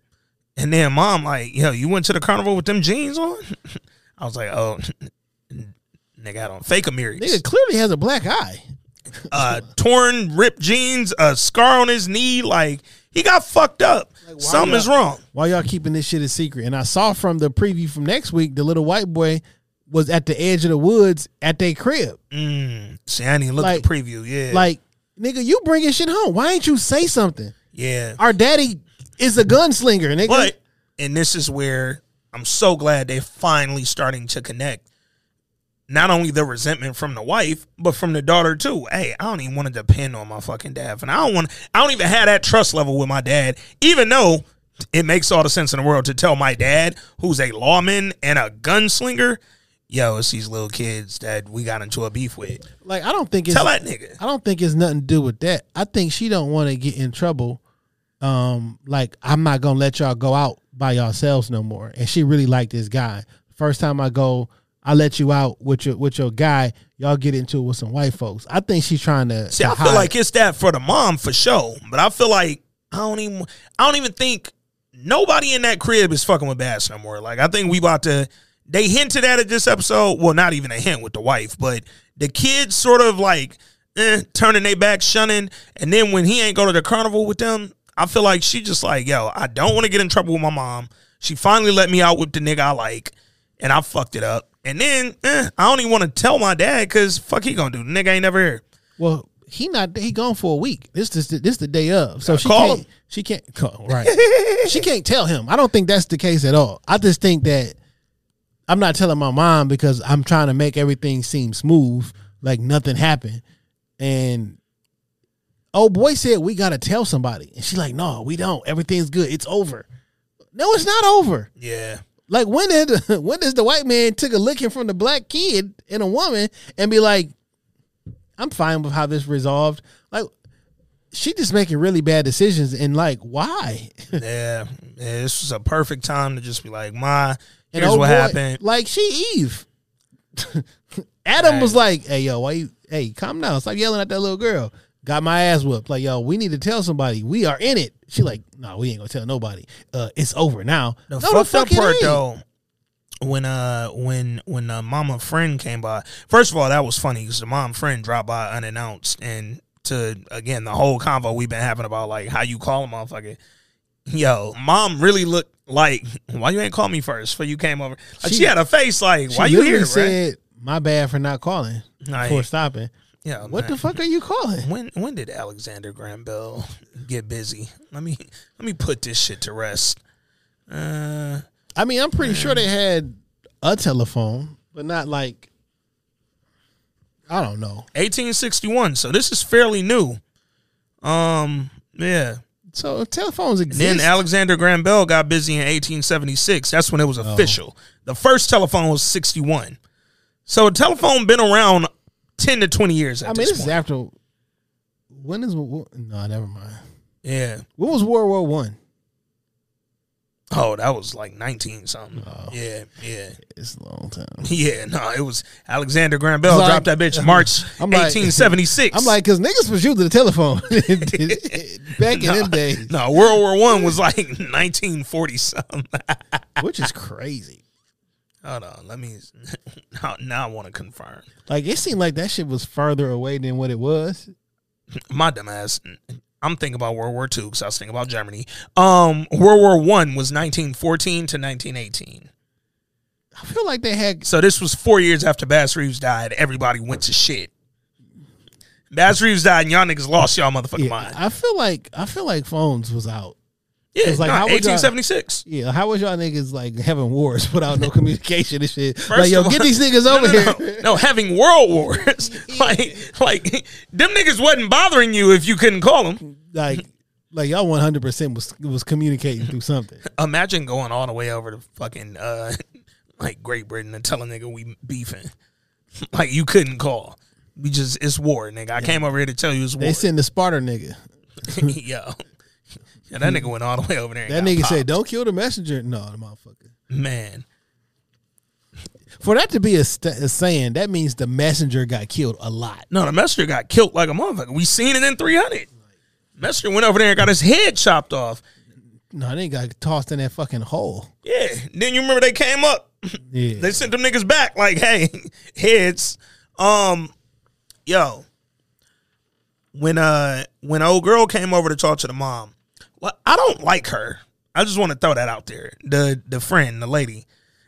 And then mom, like, yo, you went to the carnival with them jeans on? I was like, oh, nigga, I don't fake a mirrors. Nigga clearly has a black eye. Uh, torn, ripped jeans, a scar on his knee. Like, he got fucked up. Something is wrong. Why y'all keeping this shit a secret? And I saw from the preview from next week, the little white boy was at the edge of the woods at their crib. Mm. See, I didn't look Like- at the preview. Yeah. Like, nigga, you bringing shit home. Why ain't you say something? yeah. Our daddy is a gunslinger, nigga. But and this is where I'm so glad they're finally starting to connect. Not only the resentment from the wife, but from the daughter too. Hey, I don't even want to depend on my fucking dad, and I don't want. I don't even have that trust level with my dad, even though it makes all the sense in the world to tell my dad, who's a lawman and a gunslinger, yo, it's these little kids that we got into a beef with. Like, I don't think it's Tell that nigga. I don't think it's nothing to do with that. I think she don't want to get in trouble. Um, like I'm not gonna let y'all go out by yourselves no more. And she really liked this guy. First time I go, I let you out with your with your guy. Y'all get into it with some white folks. I think she's trying to. See, to I feel hide. like it's that for the mom for sure, but I feel like I don't even I don't even think nobody in that crib is fucking with Bass no more. Like I think we about to. They hinted at it this episode. Well, not even a hint with the wife, but the kids sort of like eh, turning their back, shunning, and then when he ain't go to the carnival with them, I feel like she just like, yo, I don't want to get in trouble with my mom. She finally let me out with the nigga I like, and I fucked it up. And then eh, I don't even want to tell my dad because fuck he gonna do. The nigga ain't never here. well, he not he gone for a week. This is the, this the day of. So she can't she can't call, right. she can't tell him. I don't think that's the case at all. I just think that I'm not telling my mom because I'm trying to make everything seem smooth, like nothing happened. And oh boy said we gotta tell somebody. And she's like, no, we don't. Everything's good. It's over. No, it's not over. Yeah. Like when did when does the white man took a licking from the black kid and a woman and be like, I'm fine with how this resolved. Like she just making really bad decisions and like why? Yeah, yeah, this was a perfect time to just be like, "Ma, And here's what boy- happened." Like she Eve. Adam Right. was like, "Hey yo, why you? Hey, calm down. Stop yelling at that little girl." Got my ass whooped. Like yo, we need to tell somebody. We are in it. She like, no, we ain't gonna tell nobody. Uh, it's over now. The no, fucked fuck up part ain't. though, when uh when when uh, mama friend came by, first of all, that was funny because the mom friend dropped by unannounced, and to again the whole convo we've been having about like how you call a motherfucker. Yo, mom really looked like why you ain't call me first? For you came over, like she, She- had a face like why you here, right? said, "My bad for not calling Like, for stopping." yeah, What man. the fuck are you calling? When when did Alexander Graham Bell get busy? Let me let me put this shit to rest. Uh, I mean, I'm pretty sure they had a telephone, but not like I don't know. 1861. So this is fairly new. Um, yeah. So telephones And exist. then Alexander Graham Bell got busy in 1876. That's when it was Oh. official. The first telephone was 61. So a telephone been around 10 to 20 years at I mean, this this is after. When is no? Never mind. yeah. When was World War One? Oh, that was like nineteen something. Oh. Yeah, yeah, It's a long time. yeah. No, it was Alexander Graham Bell Like- dropped that bitch March I'm like- eighteen seventy six. I'm like, cause niggas was using the telephone back in them days, no, World War One was like nineteen forty something. which is crazy. Hold on, let me. Now, now I want to confirm. Like it seemed like that shit was further away than what it was. My dumb ass. I'm thinking about World War Two because I was thinking about Germany. Um, World War One was 1914 to 1918. I feel like they had So this was four years after Bass Reeves died. Everybody went to shit. Bass Reeves died, and y'all niggas lost y'all motherfucking yeah, mind. I feel like I feel like phones was out. Yeah, it's like, nah, how would y'all- 1876. Yeah, how was y'all niggas like having wars without no communication and shit? First like, yo, all- get these niggas No, over no, no. here. No, having world wars. like, like them niggas wasn't bothering you if you couldn't call them. Like, like y'all one hundred percent was was communicating through something. Imagine going all the way over to fucking uh, like Great Britain and telling nigga we beefing. like you couldn't call. We just it's war, nigga. I came over here to tell you it's war. They send the Sparta nigga. Yo. Yeah, that nigga went all the way over there. and That nigga popped. said, "Don't kill the messenger." No, the motherfucker. Man. For that to be a, st- a saying, that means the messenger got killed a lot. No, the messenger got killed like a motherfucker. We seen it in 300. Messenger went over there and got his head chopped off. No, they got tossed in that fucking hole. Yeah. Then you remember they came up. Yeah, They sent them niggas back like, hey, heads. Um, yo. When uh when old girl came over to talk to the mom, I don't like her. I just want to throw that out there. The the friend, the lady.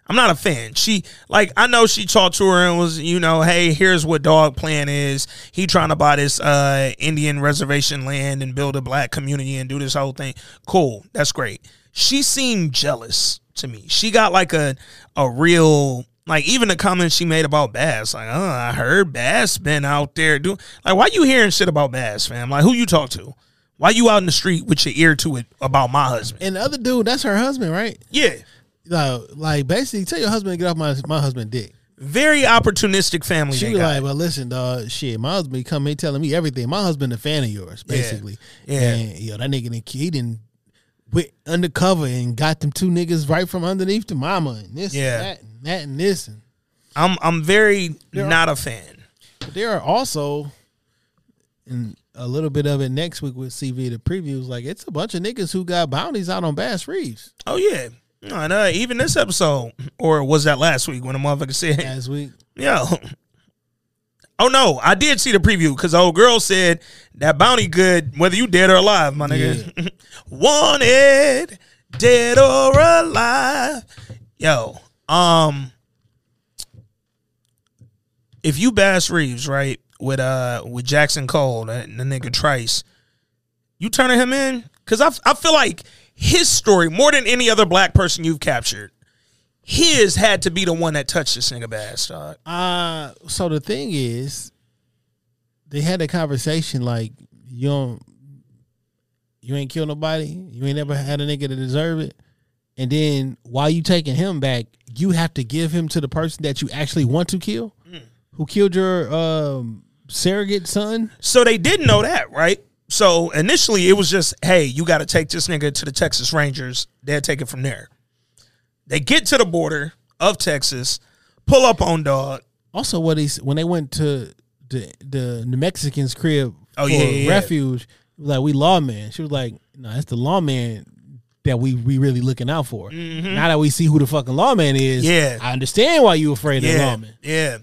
I'm not a fan. She like I know she talked to her and was, you know, hey, here's what dog plan is. He trying to buy this uh Indian reservation land and build a black community and do this whole thing. Cool. That's great. She seemed jealous to me. She got like a a real like even the comments she made about Bass, like, oh, I heard Bass been out there doing like why you hearing shit about Bass, fam? Like who you talk to? Why you out in the street with your ear to it about my husband? and the other dude, that's her husband, right? Yeah. Like, like basically, tell your husband to get off my my husband dick. Very opportunistic family. She was like, "Well, listen, dog, shit, my husband come here telling me everything. My husband a fan of yours, basically. Yeah. And yo, that nigga, done- he didn't went undercover and got them two niggas right from underneath the mama and this, Yeah. and that, and that, and this. And I'm I'm very There not a fan. there are also, and a little bit of it next week with CV the previews. Like it's a bunch of niggas who got bounties out on Bass Reeves Oh yeah. No, uh, even this episode, or was that last week when a motherfucker said, last week. "Yo." Oh no, I did see the preview because the old girl said that bounty good whether you dead or alive, my nigga. Wanted, dead or alive. Yo, um, if you Bass Reeves right with uh with Jackson Cole, and the nigga Trice, you turning him in? Because I I feel like his story more than any other black person you've captured. His had to be the one that touched this nigga dog. Uh so the thing is, they had a conversation like you don't, you ain't killed nobody, you ain't never had a nigga to deserve it, and then while you taking him back, you have to give him to the person that you actually want to kill, who killed your um surrogate son. So they didn't know that, right? So initially it was just, hey, you got to take this nigga to the Texas Rangers. They'll take it from there. They get to the border of Texas, pull up on dog. Also, what he's when they went to the the New Mexicans crib Oh, for yeah, yeah, yeah. refuge, like we lawman. She was like, "No, that's the lawman that we we really looking out for. Now that we see who the fucking lawman is, Mm-hmm. Yeah. I understand why you afraid of the Yeah, lawman. yeah.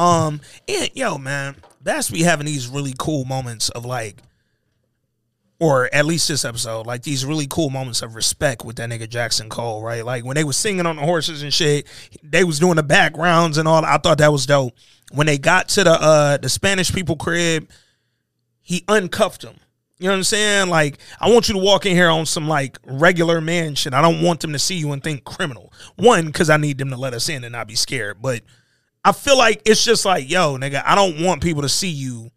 Um, and yo, man, Bass be having these really cool moments of like, or at least this episode, like these really cool moments of respect with that nigga Jackson Cole, right? Like when they was singing on the horses and shit, they was doing the backgrounds and all. I thought that was dope. When they got to the uh the Spanish people crib, he uncuffed them. You know what I'm saying? Like, I want you to walk in here on some like regular man shit. I don't want them to see you and think criminal. One, because I need them to let us in and not be scared. But I feel like it's just like, yo, nigga, I don't want people to see you.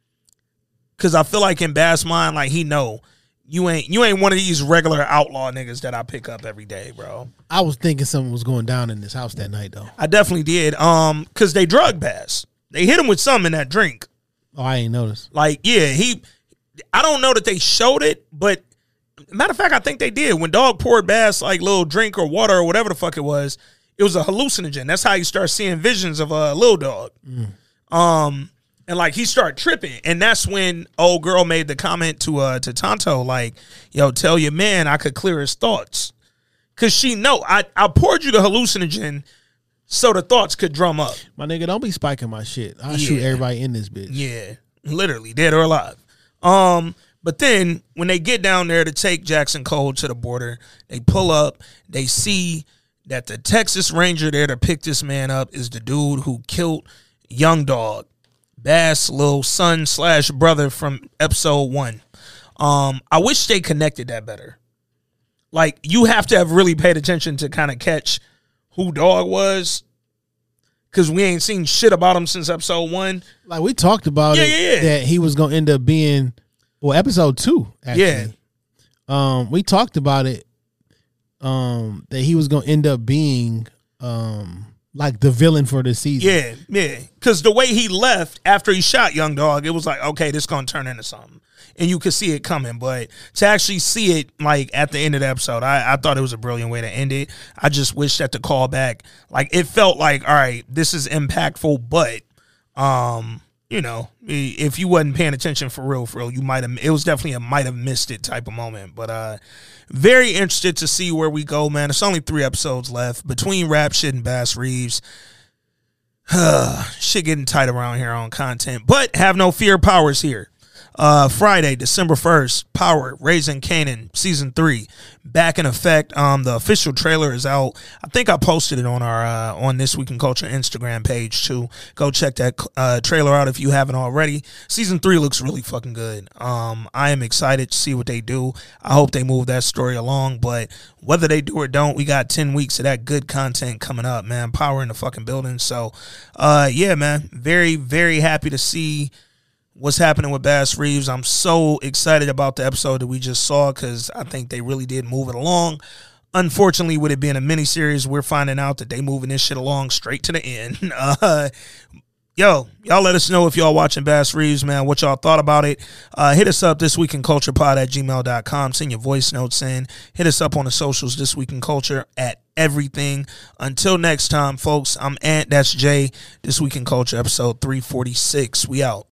Cause I feel like in Bass mind, like he know you ain't you ain't one of these regular outlaw niggas that I pick up every day, bro. I was thinking something was going down in this house that night, though. I definitely did. Um, cause they drug Bass. They hit him with something in that drink. Oh, I ain't noticed. Like, yeah, he. I don't know that they showed it, but Matter of fact, I think they did. When Dog poured Bass like little drink or water or whatever the fuck it was, it was a hallucinogen. That's how you start seeing visions of a little dog. Um, and like he started tripping, and that's when old girl made the comment to uh to Tonto like, "Yo, tell your man I could clear his thoughts." Cause she know I I poured you the hallucinogen so the thoughts could drum up. My nigga, don't be spiking my shit. I'll shoot everybody in this bitch. Yeah, literally dead or alive. Um, but then when they get down there to take Jackson Cole to the border, they pull up. They see that the Texas Ranger there to pick this man up is the dude who killed Young Dog, Bass' little son slash brother from episode one. Um, I wish they connected that better. Like you have to have really paid attention to kind of catch who Dog was. Cause we ain't seen shit about him since episode one. Like we talked about Yeah, it, yeah, yeah. that he was gonna end up being well, episode two, actually. Yeah. Um, we talked about it. Um, that he was gonna end up being um like the villain for the season. Yeah, yeah. Because the way he left after he shot Young Dog, it was like, okay, this gonna turn into something, and you could see it coming. But to actually see it like at the end of the episode, I, I thought it was a brilliant way to end it. I just wish that the callback, like, it felt like, all right, this is impactful, but, um, you know, if you wasn't paying attention for real, for real, you might have. It was definitely a might have missed it type of moment. But uh, very interested to see where we go, man. It's only three episodes left between Rap Shit and Bass Reeves. Shit getting tight around here on content, but have no fear. Powers here. Uh, Friday, December first. Power Raising Kanan season three back in effect. Um, the official trailer is out. I think I posted it on our uh, on this week in culture Instagram page too. Go check that uh, trailer out if you haven't already. Season three looks really fucking good. Um, I am excited to see what they do. I hope they move that story along, but whether they do or don't, we got 10 weeks of that good content coming up, man. Power in the fucking building. So, uh, yeah, man. Very, very happy to see what's happening with Bass Reeves. I'm so excited about the episode that we just saw because I think they really did move it along. Unfortunately, with it being a miniseries, we're finding out that they moving this shit along straight to the end. Uh, yo, y'all let us know if y'all watching Bass Reeves, man, what y'all thought about it. Uh, hit us up this week in culture pod at gmail.com. Send your voice notes in. Hit us up on the socials this week in culture at everything. Until next time, folks, I'm Ant, that's Jay. This week in culture, episode 346. We out.